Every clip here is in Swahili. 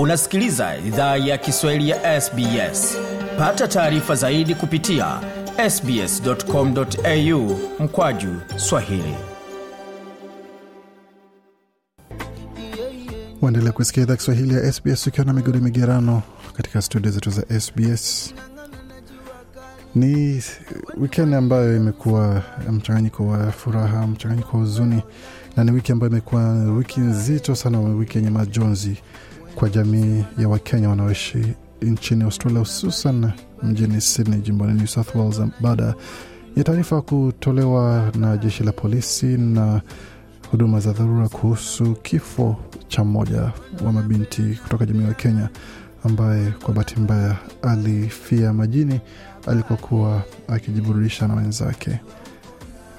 unasikiliza idhaa ya kiswahili ya sbs pata taarifa zaidi kupitia sbscomau mkwaju swahili. Waendelea kusikia idhaa kiswahili ya sbs ukiwa na migodi migerano katika studio zetu za sbs ni wikendi ambayo imekuwa mchanganyiko wa furaha mchanganyiko wa huzuni na ni wiki ambayo imekuwa wiki nzito sana wiki yenye majonzi kwa jamii ya wakenya wanaoishi nchini australia hususan mjini sydney jimboni new south wales baada ya taarifa kutolewa na jeshi la polisi na huduma za dharura kuhusu kifo cha mmoja wa mabinti kutoka jamii ya kenya ambaye kwa bahati mbaya alifia majini alikokuwa akijiburudisha na wenzake.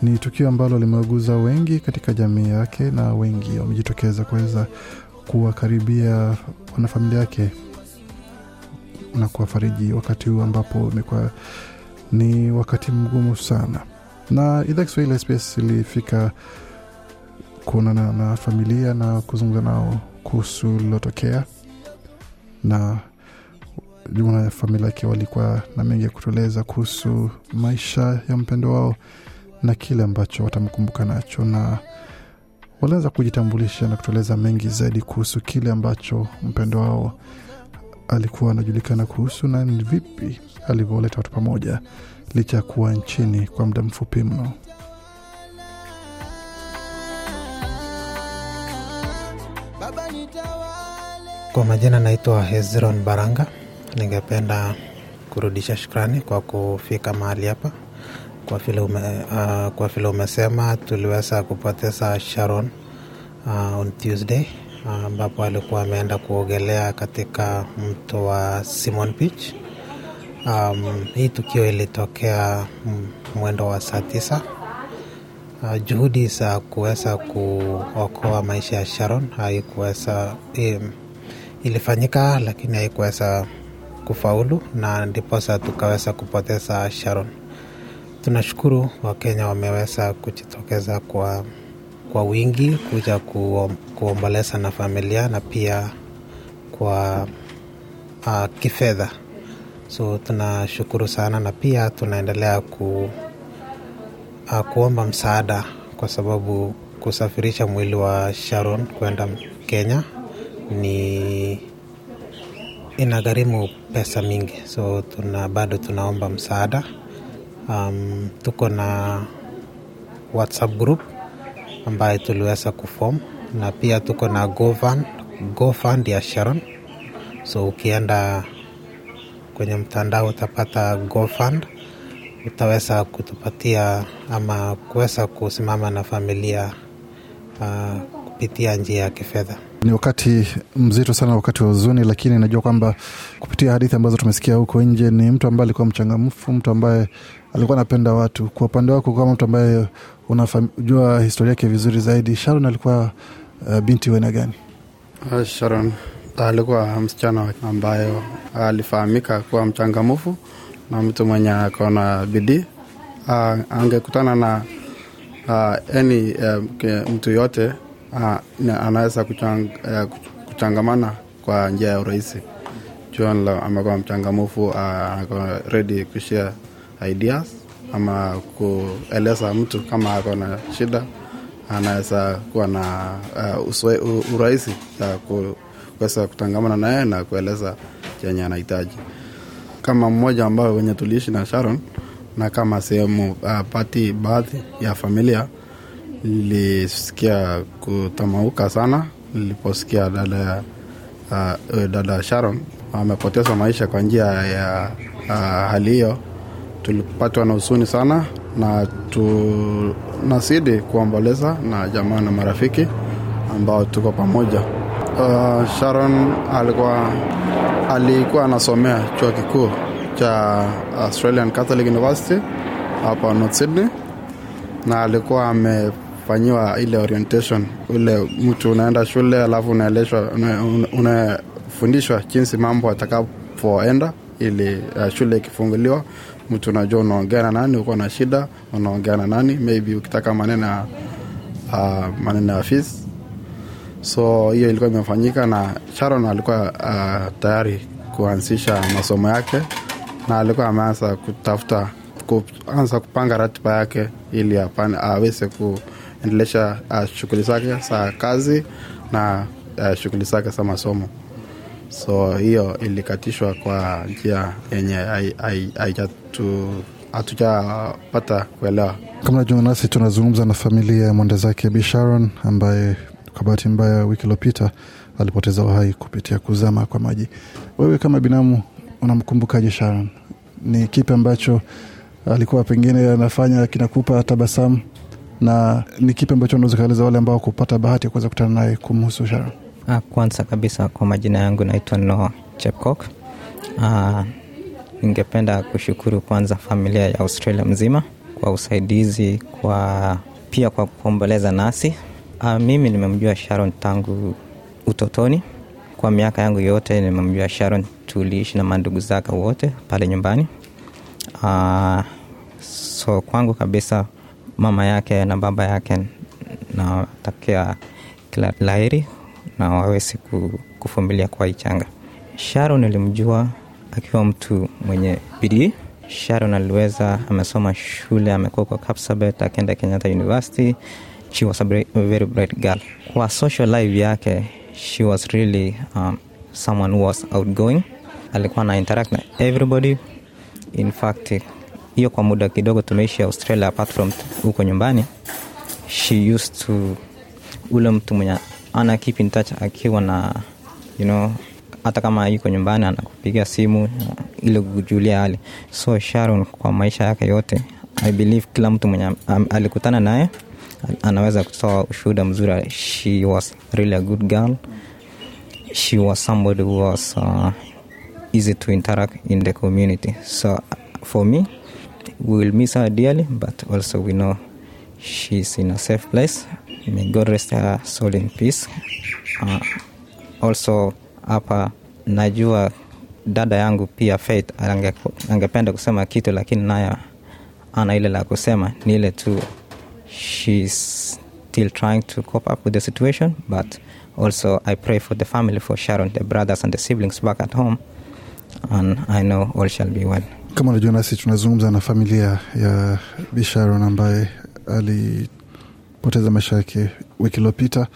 Ni tukio ambalo limewaguza wengi katika jamii yake na wengi wamejitokeza kuweza kuwakaribia wanafamilia yake na kuwafariji wakati huu ambapo imekuwa ni wakati mgumu sana. Na idhaa kiswahili sps ilifika kuonana na familia na kuzungumza nao kuhusu lilotokea. Na jumla ya familia yake walikuwa na mengi ya kutueleza kuhusu maisha ya mpendo wao na kile ambacho watamkumbuka nacho. Na waliweza kujitambulisha na kutueleza mengi zaidi kuhusu kile ambacho mpendo wao alikuwa anajulikana kuhusu na ni vipi alivyoleta watu pamoja licha ya kuwa nchini kwa muda mfupi mno Kwa majina naitwa Hezron Baranga. Ningependa kurudisha shukrani kwa kufika mahali hapa. Kwa vile ume, uh, kwa vile umesema tuliweza kupoteza Sharon uh, on Tuesday ambapo uh, alikuwa ameenda kuogelea katika mto wa Simon Beach. Um, hii tukio ilitokea mwendo wa saa tisa. Uh, juhudi za kuweza kuokoa maisha ya Sharon haikuweza um, ilifanyika lakini haikuweza kufaulu na ndiposa tukaweza kupoteza Sharon. Tunashukuru Wakenya wameweza kujitokeza kwa, kwa wingi kuja kuom, kuomboleza na familia na pia kwa uh, kifedha, so tunashukuru sana na pia tunaendelea ku, uh, kuomba msaada kwa sababu kusafirisha mwili wa Sharon kwenda Kenya ni inagharimu pesa mingi, so tuna bado tunaomba msaada. Um, tuko na WhatsApp group ambayo tuliweza kuform na pia tuko na GoFund, GoFund ya Sharon. So ukienda kwenye mtandao utapata GoFund, utaweza kutupatia ama kuweza kusimama na familia uh, kupitia njia ya kifedha ni wakati mzito sana wakati wa huzuni lakini najua kwamba kupitia hadithi ambazo tumesikia huko nje ni mtu ambaye alikuwa mchangamfu mtu ambaye alikuwa anapenda watu. Kwa upande wako kama mtu ambaye unajua historia yake vizuri zaidi sharon alikuwa uh, binti wena gani? Uh, sharon alikuwa msichana ambayo alifahamika kuwa mchangamfu na mtu mwenye akona bidii. Uh, angekutana na uh, any uh, mtu yote anaweza kuchang, uh, kuchangamana kwa njia ya urahisi. John amekuwa mchangamufu uh, ako ready kushare ideas ama kueleza mtu kama ako na shida anaweza kuwa na uh, urahisi ya kuweza kutangamana naye na kueleza chenye anahitaji. Kama mmoja ambao wenye tuliishi na sharon na kama sehemu uh, pati baadhi ya familia lilisikia kutamauka sana liliposikia dada uh, dada Sharon amepoteza maisha kwa njia ya uh, hali hiyo. Tulipatwa na husuni sana na tunazidi kuomboleza na jamaa na marafiki ambao tuko pamoja. Uh, Sharon alikuwa alikuwa anasomea chuo kikuu cha Australian Catholic University hapa North Sydney na alikuwa amefanyiwa ile orientation ule mtu unaenda shule alafu unaeleshwa unafundishwa una jinsi mambo atakapoenda ili uh, shule ikifunguliwa. Mtu unajua unaongea na nani uko na shida unaongea na nani maybe ukitaka maneno ya uh, maneno ya fees. So hiyo ilikuwa imefanyika na sharon alikuwa uh, tayari kuanzisha masomo yake na alikuwa ameanza kutafuta kuanza kupanga ratiba yake ili aweze kuendelesha uh, shughuli zake za kazi na uh, shughuli zake za masomo. So hiyo ilikatishwa kwa njia yenye hatujapata kuelewa. Kama najiunga nasi tunazungumza na familia ya mwenda zake Bi Sharon ambaye kwa bahati mbaya wiki iliopita alipoteza uhai kupitia kuzama kwa maji. Wewe kama binamu unamkumbukaje Sharon? Ni kipi ambacho alikuwa pengine anafanya kinakupa tabasamu na ni kipi ambacho unaweza kaeleza wale ambao kupata bahati ya kuweza kutana naye kumhusu Sharon Ah, Kwanza kabisa kwa majina yangu naitwa Noah Chepkok. Ah, ningependa kushukuru kwanza familia ya Australia mzima kwa usaidizi, kwa pia kwa kuomboleza nasi. Ah, mimi nimemjua Sharon tangu utotoni. Kwa miaka yangu yote nimemjua Sharon, tuliishi na mandugu zake wote pale nyumbani. Ah, so kwangu kabisa mama yake na baba yake natakia kila la heri na wawezi kuvumilia kwa ichanga. Sharon nilimjua akiwa mtu mwenye bidii. Sharon aliweza, amesoma shule, amekuwa kwa Kapsabet, akaenda Kenyatta University. She was a very bright girl. Kwa social life yake, she was really um, someone who was outgoing. Alikuwa na interact na everybody. In fact, hiyo kwa muda kidogo tumeishi Australia apart from huko nyumbani, she used to ule mtu mwenye ana keep in touch akiwa na you know, hata kama yuko nyumbani anakupigia simu ili kujulia hali. So Sharon kwa maisha yake yote, I believe kila mtu mwenye alikutana naye anaweza kutoa ushuhuda mzuri. She was really a good girl. She was somebody who was uh, easy to interact in the community. So for me, we will miss her dearly, but also we know she's in a safe place. May God rest her soul in peace. Uh, also hapa najua dada yangu pia Faith ange, angependa kusema kitu lakini naye ana ile la kusema ni ile tu she's still trying to cope up with the situation but also I pray for the family for Sharon the brothers and the siblings back at home and I know all shall be well kama unajua nasi tunazungumza na familia ya Bisharon ambaye alipoteza maisha yake wiki iliopita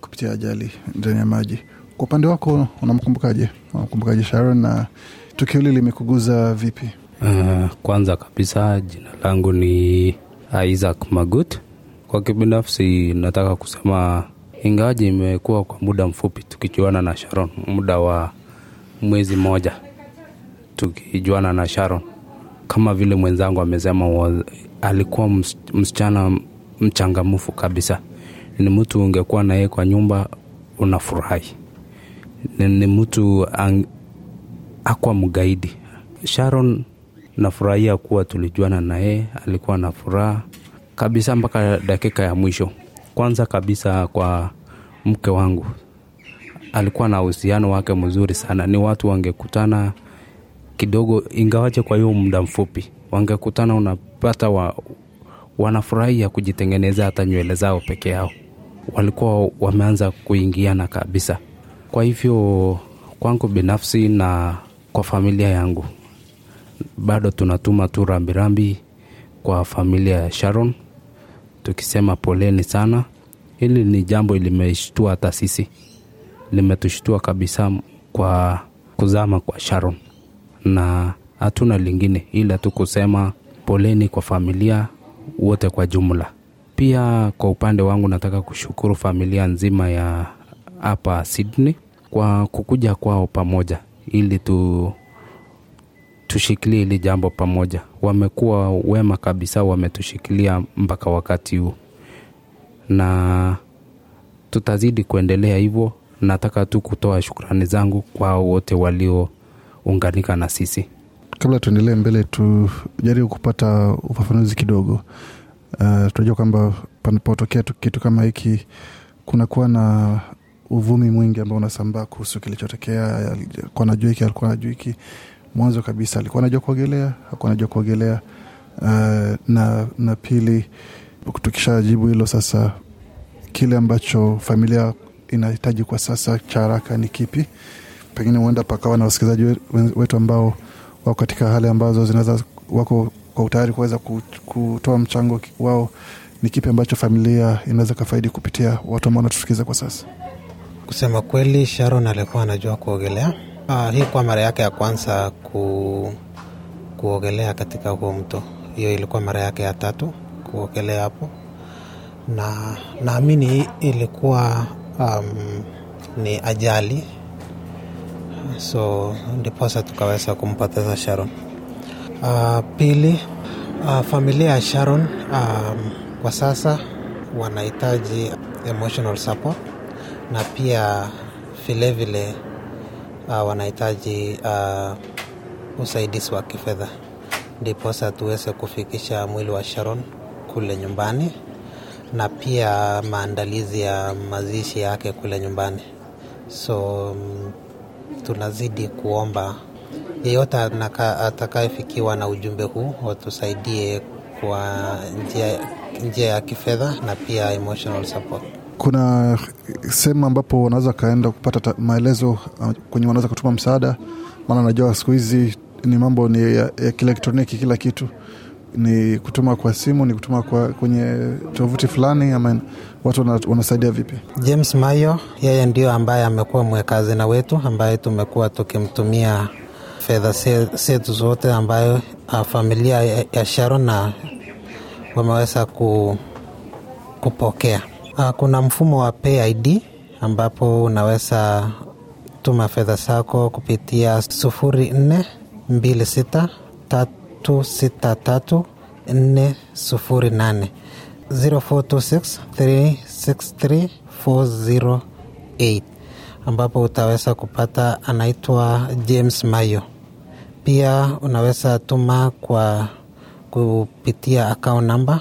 kupitia ajali ndani ya maji. Kwa upande wako unamkumbukaje? Unamkumbukaje sharon na tukio hili limekuguza vipi? Uh, kwanza kabisa jina langu ni Isaac Magut. Kwa kibinafsi nataka kusema ingawaji imekuwa kwa muda mfupi tukijuana na Sharon, muda wa mwezi moja tukijuana na Sharon, kama vile mwenzangu amesema, wa- alikuwa ms- msichana mchangamfu kabisa. Ni mtu ungekuwa na yeye kwa nyumba unafurahi. Ni, ni mtu akwa mgaidi. Sharon nafurahia kuwa tulijuana na yeye, alikuwa na furaha kabisa mpaka dakika ya mwisho. Kwanza kabisa kwa mke wangu, alikuwa na uhusiano wake mzuri sana. Ni watu wangekutana kidogo, ingawaje kwa hiyo muda mfupi, wangekutana unapata wa, wanafurahia kujitengeneza hata nywele zao peke yao, walikuwa wameanza kuingiana kabisa. Kwa hivyo kwangu binafsi na kwa familia yangu bado tunatuma tu rambirambi kwa familia ya Sharon tukisema poleni sana. Hili ni jambo limeshtua hata sisi, limetushtua kabisa kwa kuzama kwa Sharon, na hatuna lingine ila tu kusema poleni kwa familia wote kwa jumla. Pia kwa upande wangu nataka kushukuru familia nzima ya hapa Sydney kwa kukuja kwao pamoja ili tu tushikilie hili jambo pamoja. Wamekuwa wema kabisa, wametushikilia mpaka wakati huu, na tutazidi kuendelea hivyo. Nataka tu kutoa shukrani zangu kwa wote waliounganika na sisi. kabla tuendelee mbele tujaribu kupata ufafanuzi kidogo uh, tunajua kwamba panapotokea kitu kama hiki kunakuwa na uvumi mwingi ambao unasambaa kuhusu kilichotokea alikuwa anajua hiki alikuwa anajua hiki mwanzo kabisa alikuwa anajua kuogelea hakuwa anajua kuogelea uh, na, na pili tukishajibu hilo sasa kile ambacho familia inahitaji kwa sasa cha haraka ni kipi? Pengine huenda pakawa na wasikilizaji wetu ambao wako katika hali ambazo zinaweza wako kwa utayari kuweza kutoa mchango wao. Ni kipi ambacho familia inaweza kafaidi kupitia watu ambao wanatusikiza kwa sasa? Kusema kweli, Sharon alikuwa anajua kuogelea. ah, hii kwa mara yake ya kwanza ku, kuogelea katika huo mto. Hiyo ilikuwa mara yake ya tatu kuogelea hapo, na naamini ilikuwa um, ni ajali, so ndiposa tukaweza kumpoteza Sharon. Uh, pili, uh, familia ya Sharon um, kwa sasa wanahitaji emotional support na pia vilevile uh, wanahitaji uh, usaidizi wa kifedha ndiposa tuweze kufikisha mwili wa Sharon kule nyumbani na pia maandalizi ya mazishi yake kule nyumbani. So mm, tunazidi kuomba. Yeyote atakayefikiwa na ujumbe huu watusaidie kwa njia, njia ya kifedha na pia emotional support. Kuna sehemu ambapo wanaweza wakaenda kupata ta- maelezo uh, kwenye wanaweza kutuma msaada, maana najua siku hizi ni mambo ni ya kielektroniki, kila kitu ni kutuma kwa simu, ni kutuma kwa kwenye tovuti fulani, ama watu wanasaidia vipi? James Mayo yeye ndio ambaye amekuwa mwekazina wetu ambaye tumekuwa tukimtumia fedha zetu zote ambayo uh, familia ya Sharon na wameweza ku, kupokea. Uh, kuna mfumo wa PID ambapo unaweza tuma fedha zako kupitia sufuri nne mbili sita tatu sita tatu nne sufuri nane 0426363408 ambapo utaweza kupata anaitwa James Mayo. Pia unaweza tuma kwa kupitia account number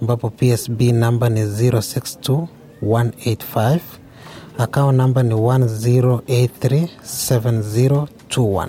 ambapo PSB namba ni 062185 account number ni 10837021.